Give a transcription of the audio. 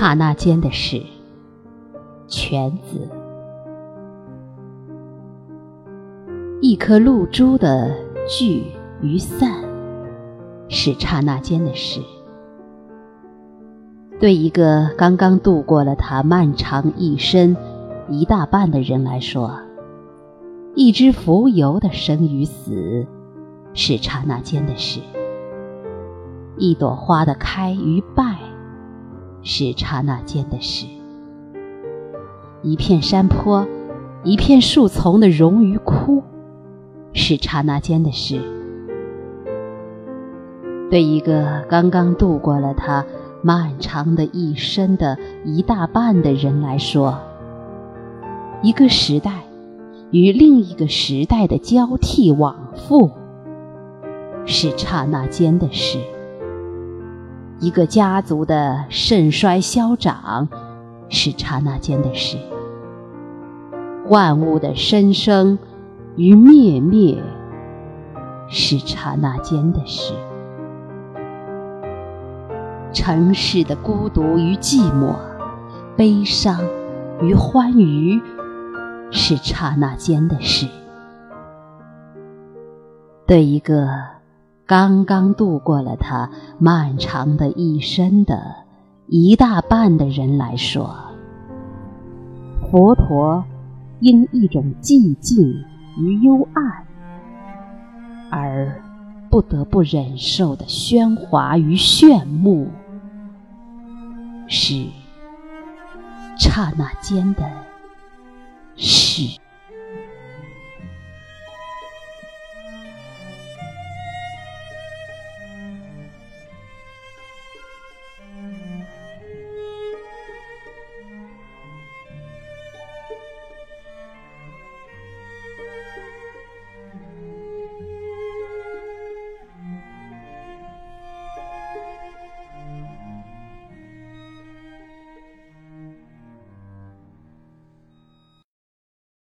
刹那间的事。全子，一颗露珠的聚与散，是刹那间的事。对一个刚刚度过了他漫长一生一大半的人来说，一只蜉蝣的生与死，是刹那间的事；一朵花的开与败，是刹那间的事；一片山坡、一片树丛的荣与枯，是刹那间的事。对一个刚刚度过了他。漫长的一生的一大半的人来说，一个时代与另一个时代的交替往复是刹那间的事；一个家族的盛衰消长是刹那间的事；万物的生生与灭灭是刹那间的事。城市的孤独与寂寞，悲伤与欢愉，是刹那间的事。对一个刚刚度过了他漫长的一生的一大半的人来说，佛陀因一种寂静与幽暗而不得不忍受的喧哗与炫目。是刹那间的事。